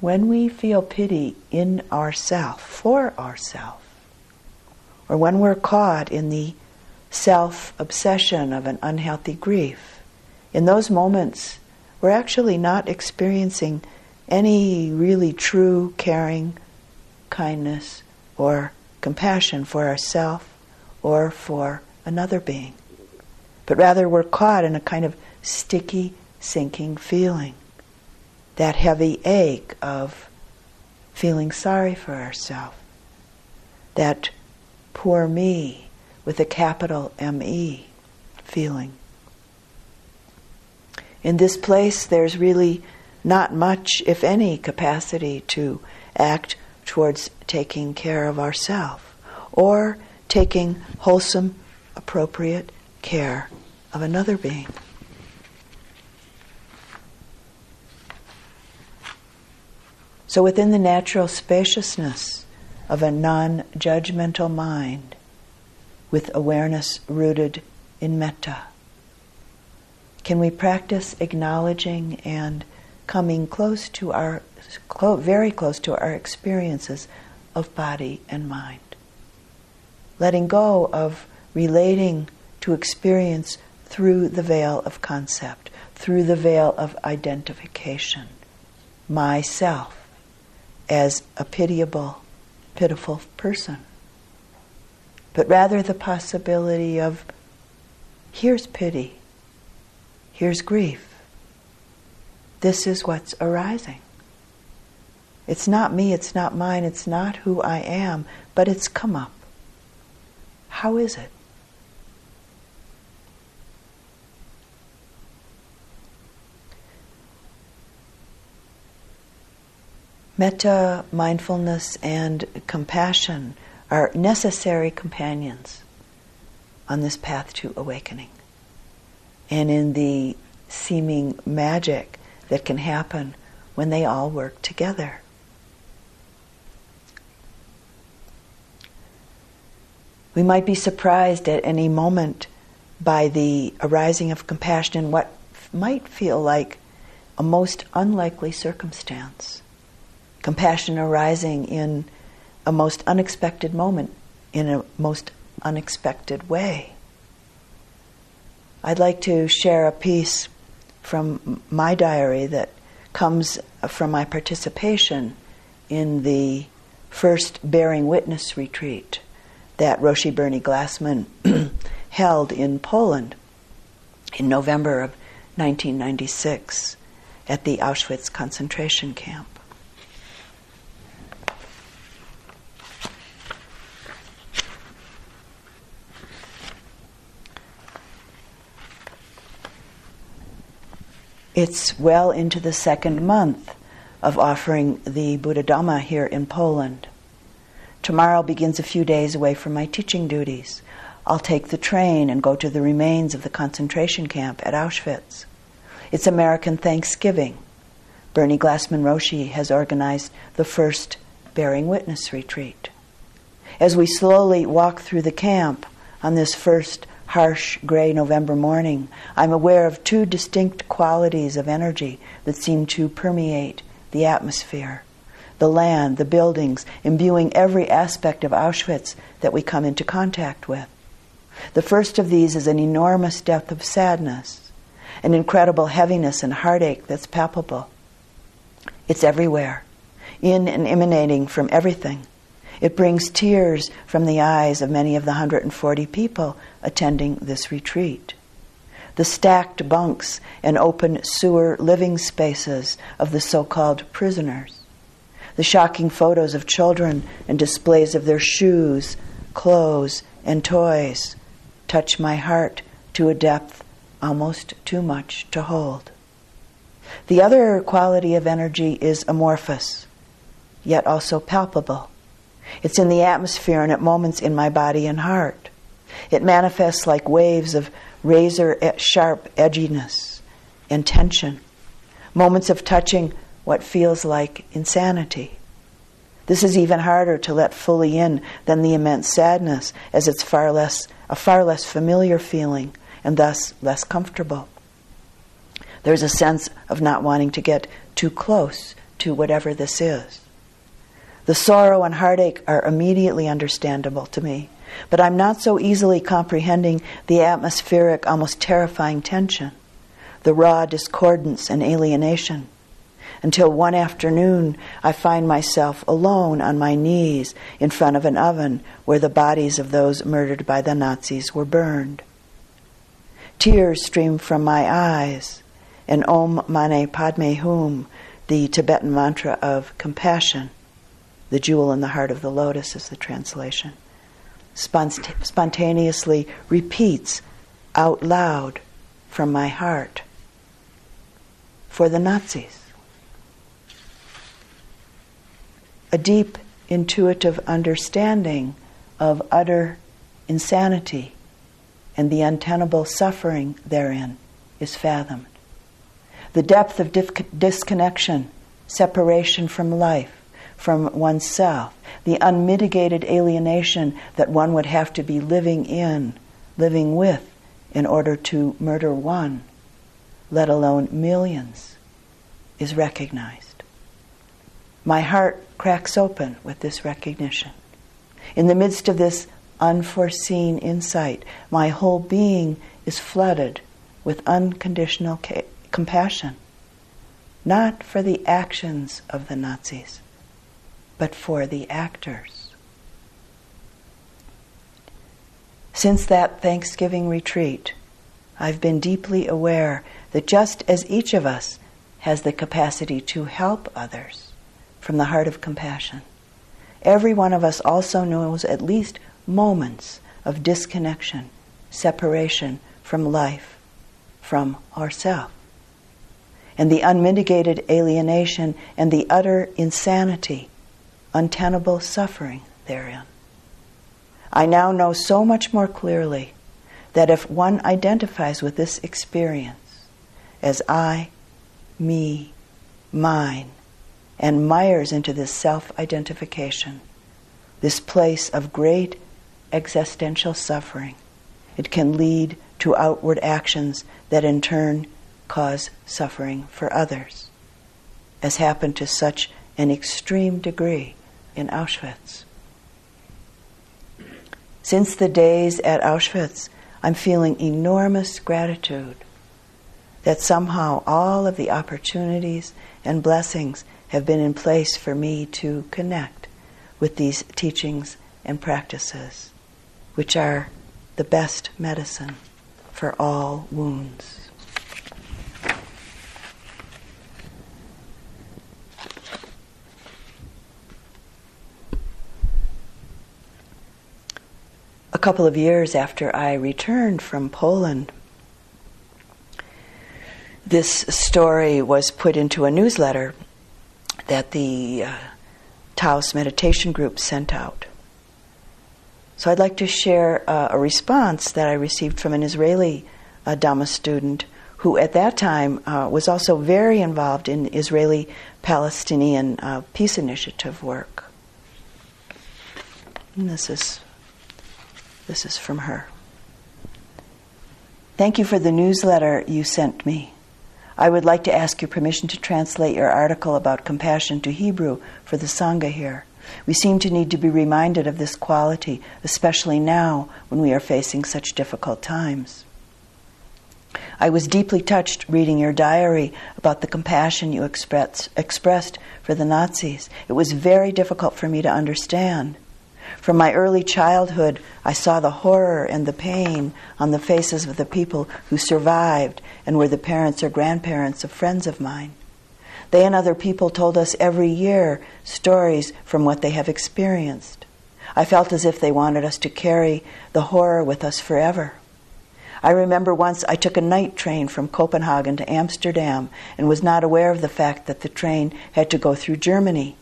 A: when we feel pity in ourself, for ourself, or when we're caught in the self obsession of an unhealthy grief, in those moments, we're actually not experiencing any really true caring, kindness, or compassion for ourself or for another being. But rather, we're caught in a kind of sticky, sinking feeling. That heavy ache of feeling sorry for ourselves, that poor me with a capital M E feeling. In this place, there's really not much, if any, capacity to act towards taking care of ourselves or taking wholesome, appropriate care of another being. So, within the natural spaciousness of a non judgmental mind, with awareness rooted in metta, can we practice acknowledging and coming close to our, very close to our experiences of body and mind? Letting go of relating to experience through the veil of concept, through the veil of identification, myself as a pitiable, pitiful person. But rather the possibility of here's pity, here's grief. This is what's arising. It's not me, it's not mine, it's not who I am, but it's come up. How is it? Metta, mindfulness, and compassion are necessary companions on this path to awakening. And in the seeming magic that can happen when they all work together. We might be surprised at any moment by the arising of compassion in what might feel like a most unlikely circumstance. Compassion arising in a most unexpected moment, in a most unexpected way. I'd like to share a piece from my diary that comes from my participation in the first Bearing Witness retreat that Roshi Bernie Glassman held in Poland in November of 1996 at the Auschwitz concentration camp. It's well into the second month of offering the Buddha Dhamma here in Poland. Tomorrow begins a few days away from my teaching duties. I'll take the train and go to the remains of the concentration camp at Auschwitz. It's American Thanksgiving. Bernie Glassman Roshi has organized the first Bearing Witness retreat. As we slowly walk through the camp on this first harsh gray November morning, I'm aware of two distinct qualities of energy that seem to permeate the atmosphere the land, the buildings, imbuing every aspect of Auschwitz that we come into contact with. The first of these is an enormous depth of sadness, an incredible heaviness and heartache that's palpable. It's everywhere, in and emanating from everything. It brings tears from the eyes of many of the 140 people attending this retreat. The stacked bunks and open sewer living spaces of the so called prisoners the shocking photos of children and displays of their shoes, clothes, and toys touch my heart to a depth almost too much to hold. The other quality of energy is amorphous, yet also palpable. It's in the atmosphere and at moments in my body and heart. It manifests like waves of razor sharp edginess and tension, moments of touching what feels like insanity. This is even harder to let fully in than the immense sadness, as it's far less a far less familiar feeling and thus less comfortable. There's a sense of not wanting to get too close to whatever this is. The sorrow and heartache are immediately understandable to me, but I'm not so easily comprehending the atmospheric, almost terrifying tension, the raw discordance and alienation until one afternoon I find myself alone on my knees in front of an oven where the bodies of those murdered by the Nazis were burned. Tears stream from my eyes, and Om Mani Padme Hum, the Tibetan mantra of compassion, the jewel in the heart of the lotus is the translation, spont- spontaneously repeats out loud from my heart for the Nazis. a deep intuitive understanding of utter insanity and the untenable suffering therein is fathomed. The depth of disconnection, separation from life, from oneself, the unmitigated alienation that one would have to be living in, living with, in order to murder one, let alone millions, is recognized. My heart cracks open with this recognition. In the midst of this unforeseen insight, my whole being is flooded with unconditional ca- compassion, not for the actions of the Nazis, but for the actors. Since that Thanksgiving retreat, I've been deeply aware that just as each of us has the capacity to help others from the heart of compassion, every one of us also knows at least moments of disconnection, separation from life, from ourself. And the unmitigated alienation and the utter insanity, untenable suffering therein. I now know so much more clearly that if one identifies with this experience as I, me, mine, and mires into this self identification, this place of great existential suffering, it can lead to outward actions that in turn cause suffering for others, as happened to such an extreme degree in Auschwitz. Since the days at Auschwitz, I'm feeling enormous gratitude that somehow all of the opportunities and blessings have been in place for me to connect with these teachings and practices, which are the best medicine for all wounds. A couple of years after I returned from Poland, this story was put into a newsletter that the uh, Taos Meditation Group sent out. So I'd like to share uh, a response that I received from an Israeli uh, Dhamma student who at that time uh, was also very involved in Israeli Palestinian uh, peace initiative work. And this is this is from her. Thank you for the newsletter you sent me. I would like to ask your permission to translate your article about compassion to Hebrew for the Sangha here. We seem to need to be reminded of this quality, especially now when we are facing such difficult times. I was deeply touched reading your diary about the compassion you express, expressed for the Nazis. It was very difficult for me to understand. From my early childhood, I saw the horror and the pain on the faces of the people who survived and were the parents or grandparents of friends of mine. They and other people told us every year stories from what they have experienced. I felt as if they wanted us to carry the horror with us forever. I remember once I took a night train from Copenhagen to Amsterdam and was not aware of the fact that the train had to go through Germany.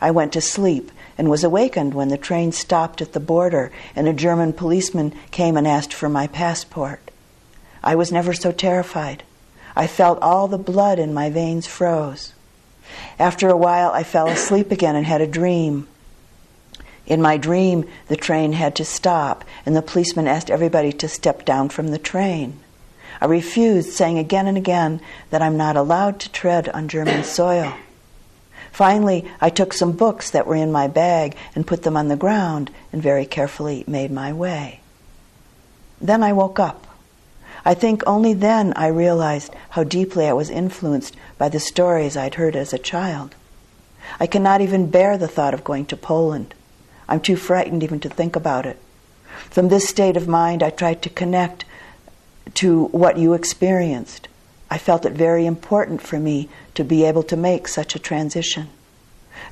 A: I went to sleep and was awakened when the train stopped at the border and a German policeman came and asked for my passport. I was never so terrified. I felt all the blood in my veins froze. After a while, I fell asleep again and had a dream. In my dream, the train had to stop, and the policeman asked everybody to step down from the train. I refused, saying again and again that I'm not allowed to tread on German soil. Finally, I took some books that were in my bag and put them on the ground and very carefully made my way. Then I woke up. I think only then I realized how deeply I was influenced by the stories I'd heard as a child. I cannot even bear the thought of going to Poland. I'm too frightened even to think about it. From this state of mind, I tried to connect to what you experienced. I felt it very important for me to be able to make such a transition.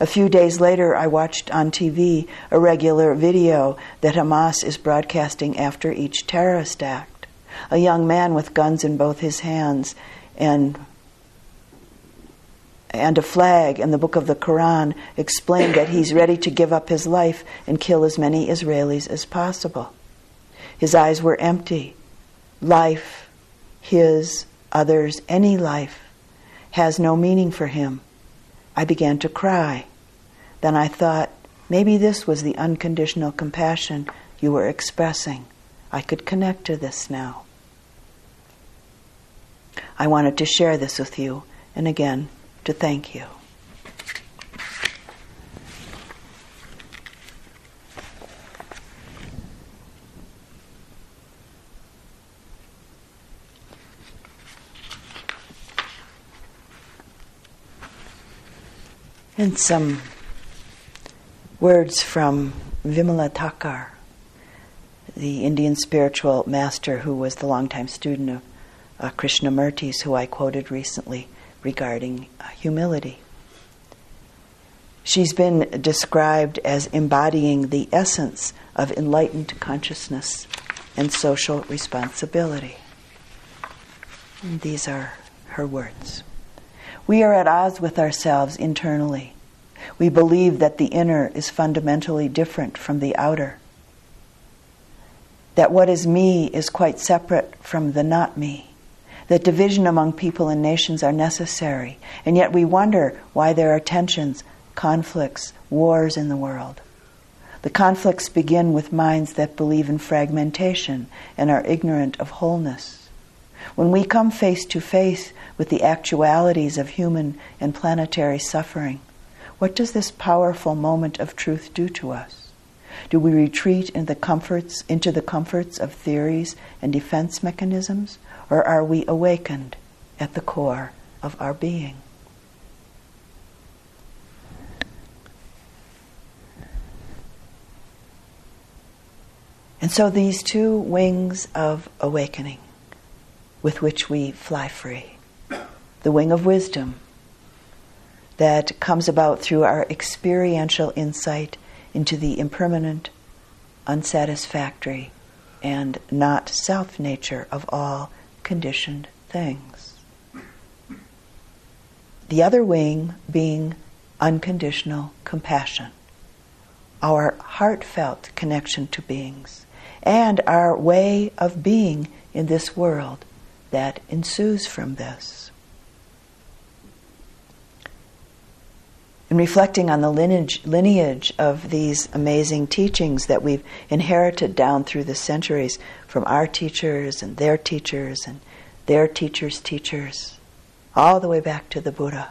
A: A few days later, I watched on TV a regular video that Hamas is broadcasting after each terrorist act. A young man with guns in both his hands and and a flag and the book of the Quran explained that he's ready to give up his life and kill as many Israelis as possible. His eyes were empty. Life, his, others, any life, has no meaning for him. I began to cry. Then I thought, maybe this was the unconditional compassion you were expressing. I could connect to this now. I wanted to share this with you, and again, to thank you. And some words from Vimala Thakar. the Indian spiritual master who was the longtime student of uh, Krishnamurti's, who I quoted recently regarding uh, humility. She's been described as embodying the essence of enlightened consciousness and social responsibility. And these are her words. We are at odds with ourselves internally. We believe that the inner is fundamentally different from the outer. That what is me is quite separate from the not me. That division among people and nations are necessary. And yet we wonder why there are tensions, conflicts, wars in the world. The conflicts begin with minds that believe in fragmentation and are ignorant of wholeness. When we come face to face with the actualities of human and planetary suffering, what does this powerful moment of truth do to us? Do we retreat in the comforts, into the comforts of theories and defense mechanisms, or are we awakened at the core of our being? And so these two wings of awakening with which we fly free the wing of wisdom that comes about through our experiential insight into the impermanent, unsatisfactory, and not self nature of all conditioned things. The other wing being unconditional compassion, our heartfelt connection to beings, and our way of being in this world that ensues from this. In reflecting on the lineage, lineage of these amazing teachings that we've inherited down through the centuries from our teachers and their teachers and their teachers' teachers, all the way back to the Buddha,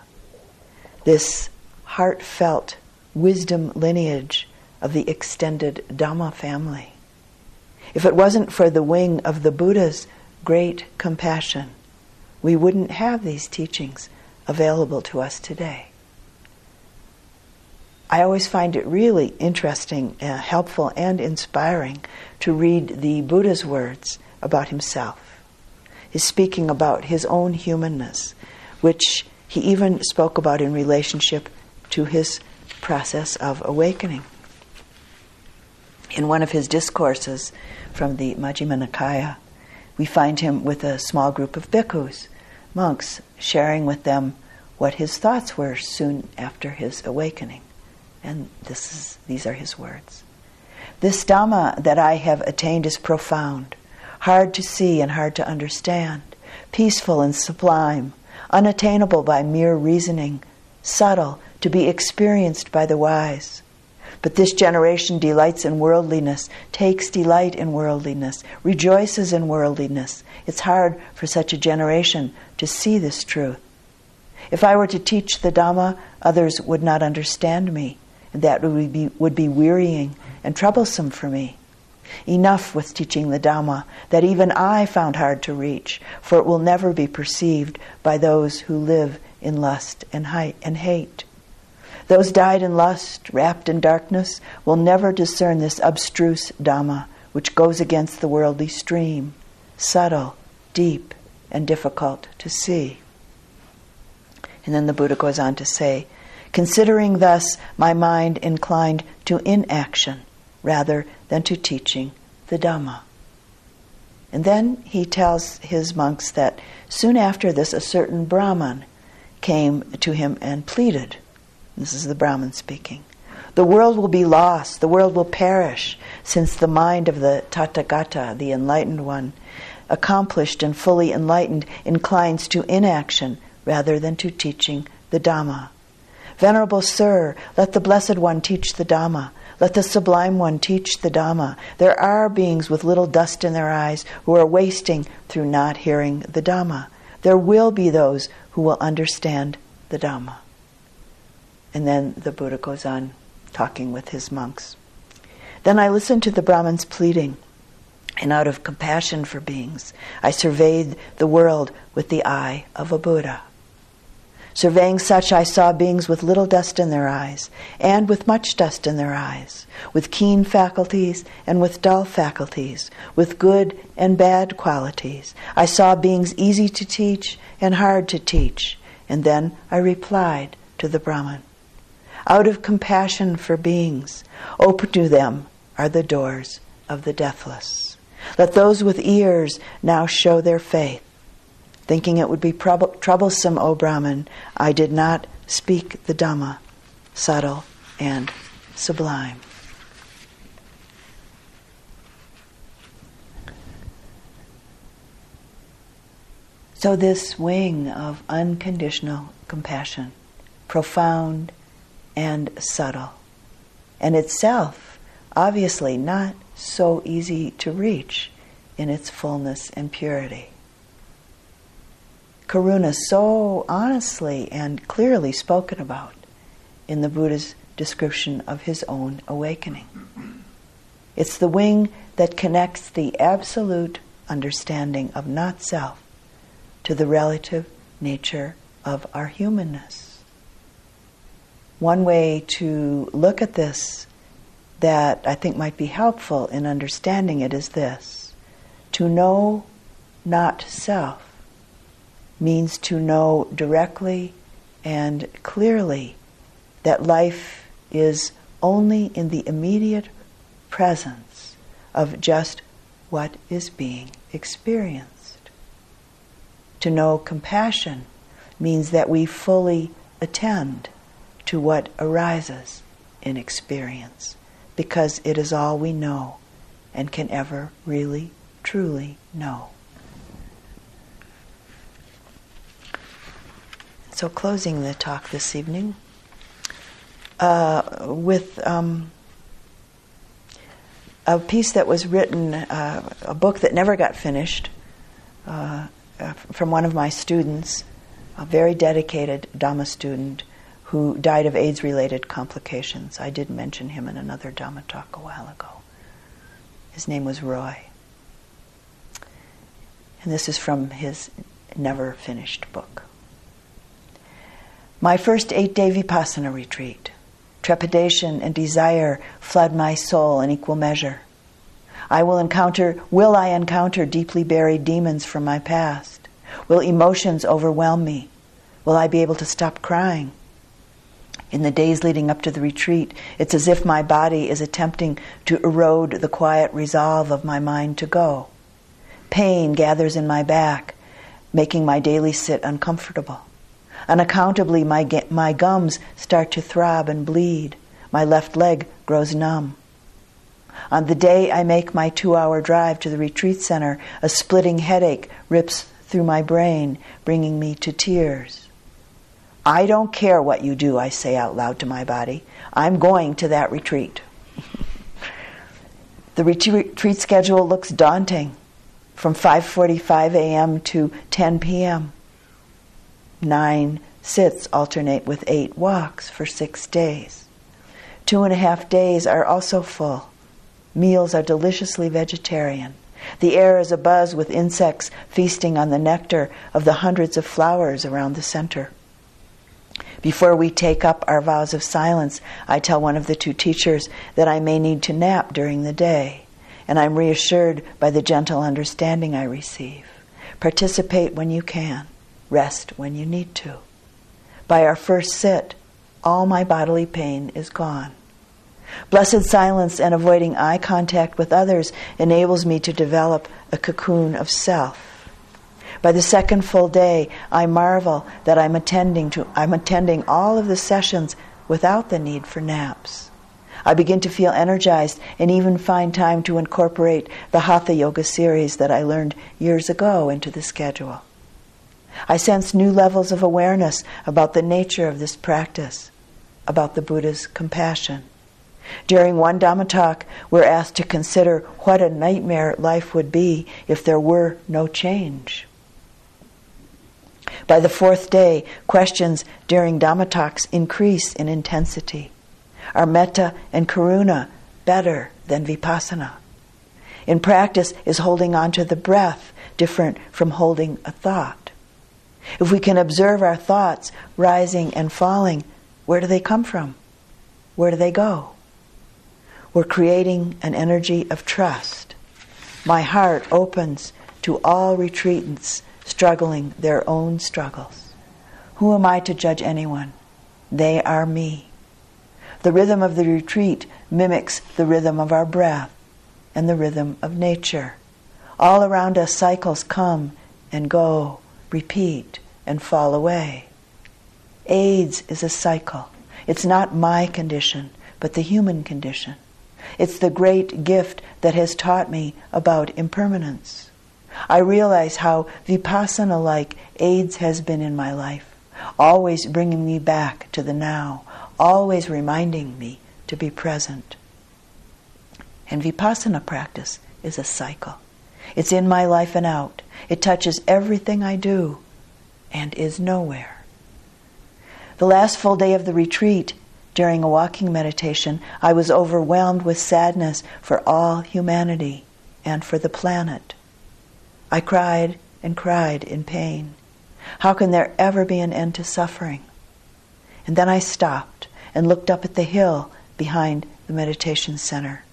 A: this heartfelt wisdom lineage of the extended Dhamma family. If it wasn't for the wing of the Buddha's great compassion, we wouldn't have these teachings available to us today. I always find it really interesting, uh, helpful, and inspiring to read the Buddha's words about himself. He's speaking about his own humanness, which he even spoke about in relationship to his process of awakening. In one of his discourses from the Majjhima Nikaya, we find him with a small group of bhikkhus, monks, sharing with them what his thoughts were soon after his awakening. And this is, these are his words. This Dhamma that I have attained is profound, hard to see and hard to understand, peaceful and sublime, unattainable by mere reasoning, subtle to be experienced by the wise. But this generation delights in worldliness, takes delight in worldliness, rejoices in worldliness. It's hard for such a generation to see this truth. If I were to teach the Dhamma, others would not understand me and that would be, would be wearying and troublesome for me. Enough with teaching the Dhamma that even I found hard to reach, for it will never be perceived by those who live in lust and hate. Those dyed in lust, wrapped in darkness, will never discern this abstruse Dhamma, which goes against the worldly stream, subtle, deep, and difficult to see. And then the Buddha goes on to say, considering thus my mind inclined to inaction rather than to teaching the Dhamma. And then he tells his monks that soon after this, a certain Brahman came to him and pleaded. This is the Brahman speaking. The world will be lost, the world will perish, since the mind of the Tathagata, the enlightened one, accomplished and fully enlightened, inclines to inaction rather than to teaching the Dhamma. Venerable Sir, let the Blessed One teach the Dhamma. Let the Sublime One teach the Dhamma. There are beings with little dust in their eyes who are wasting through not hearing the Dhamma. There will be those who will understand the Dhamma. And then the Buddha goes on talking with his monks. Then I listened to the Brahman's pleading, and out of compassion for beings, I surveyed the world with the eye of a Buddha. Surveying such, I saw beings with little dust in their eyes, and with much dust in their eyes, with keen faculties and with dull faculties, with good and bad qualities. I saw beings easy to teach and hard to teach, and then I replied to the Brahman. Out of compassion for beings, oh, open to them are the doors of the deathless. Let those with ears now show their faith. Thinking it would be troublesome, O Brahman, I did not speak the Dhamma, subtle and sublime. So, this wing of unconditional compassion, profound and subtle, and itself obviously not so easy to reach in its fullness and purity. Karuna so honestly and clearly spoken about in the Buddha's description of his own awakening. It's the wing that connects the absolute understanding of not self to the relative nature of our humanness. One way to look at this that I think might be helpful in understanding it is this to know not self means to know directly and clearly that life is only in the immediate presence of just what is being experienced. To know compassion means that we fully attend to what arises in experience because it is all we know and can ever really, truly know. So, closing the talk this evening uh, with um, a piece that was written, uh, a book that never got finished, uh, uh from one of my students, a very dedicated Dhamma student who died of AIDS related complications. I did mention him in another Dhamma talk a while ago. His name was Roy. And this is from his never finished book. My first eight day Vipassana retreat. Trepidation and desire flood my soul in equal measure. I will encounter, will I encounter deeply buried demons from my past? Will emotions overwhelm me? Will I be able to stop crying? In the days leading up to the retreat, it's as if my body is attempting to erode the quiet resolve of my mind to go. Pain gathers in my back, making my daily sit uncomfortable. Unaccountably, my, my gums start to throb and bleed. My left leg grows numb. On the day I make my two hour drive to the retreat center, a splitting headache rips through my brain, bringing me to tears. I don't care what you do, I say out loud to my body. I'm going to that retreat. the retreat schedule looks daunting from 5:45 a.m. to 10 p.m nine sits alternate with eight walks for six days. Two and a half days are also full. Meals are deliciously vegetarian. The air is abuzz with insects feasting on the nectar of the hundreds of flowers around the center. Before we take up our vows of silence, I tell one of the two teachers that I may need to nap during the day, and I'm reassured by the gentle understanding I receive. Participate when you can. Rest when you need to. By our first sit, all my bodily pain is gone. Blessed silence and avoiding eye contact with others enables me to develop a cocoon of self. By the second full day, I marvel that I'm attending to I'm attending all of the sessions without the need for naps. I begin to feel energized and even find time to incorporate the Hatha Yoga series that I learned years ago into the schedule. I sense new levels of awareness about the nature of this practice, about the Buddha's compassion. During one Dhamma talk, we're asked to consider what a nightmare life would be if there were no change. By the fourth day, questions during Dhamma talks increase in intensity. Are metta and karuna better than vipassana? In practice, is holding on to the breath different from holding a thought? If we can observe our thoughts rising and falling, where do they come from? Where do they go? We're creating an energy of trust. My heart opens to all retreatants struggling their own struggles. Who am I to judge anyone? They are me. The rhythm of the retreat mimics the rhythm of our breath and the rhythm of nature. All around us, cycles come and go, repeat, and fall away. AIDS is a cycle. It's not my condition, but the human condition. It's the great gift that has taught me about impermanence. I realize how vipassana like AIDS has been in my life, always bringing me back to the now, always reminding me to be present. And vipassana practice is a cycle. It's in my life and out. It touches everything I do and is nowhere. The last full day of the retreat, during a walking meditation, I was overwhelmed with sadness for all humanity and for the planet. I cried and cried in pain. How can there ever be an end to suffering? And then I stopped and looked up at the hill behind the meditation center.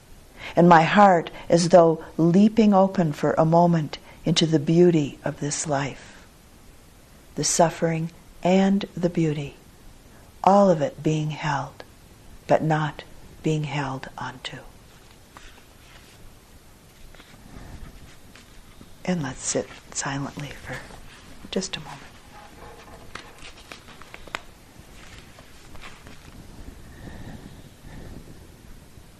A: And my heart, as though leaping open for a moment into the beauty of this life. The suffering and the beauty. All of it being held, but not being held onto. And let's sit silently for just a moment.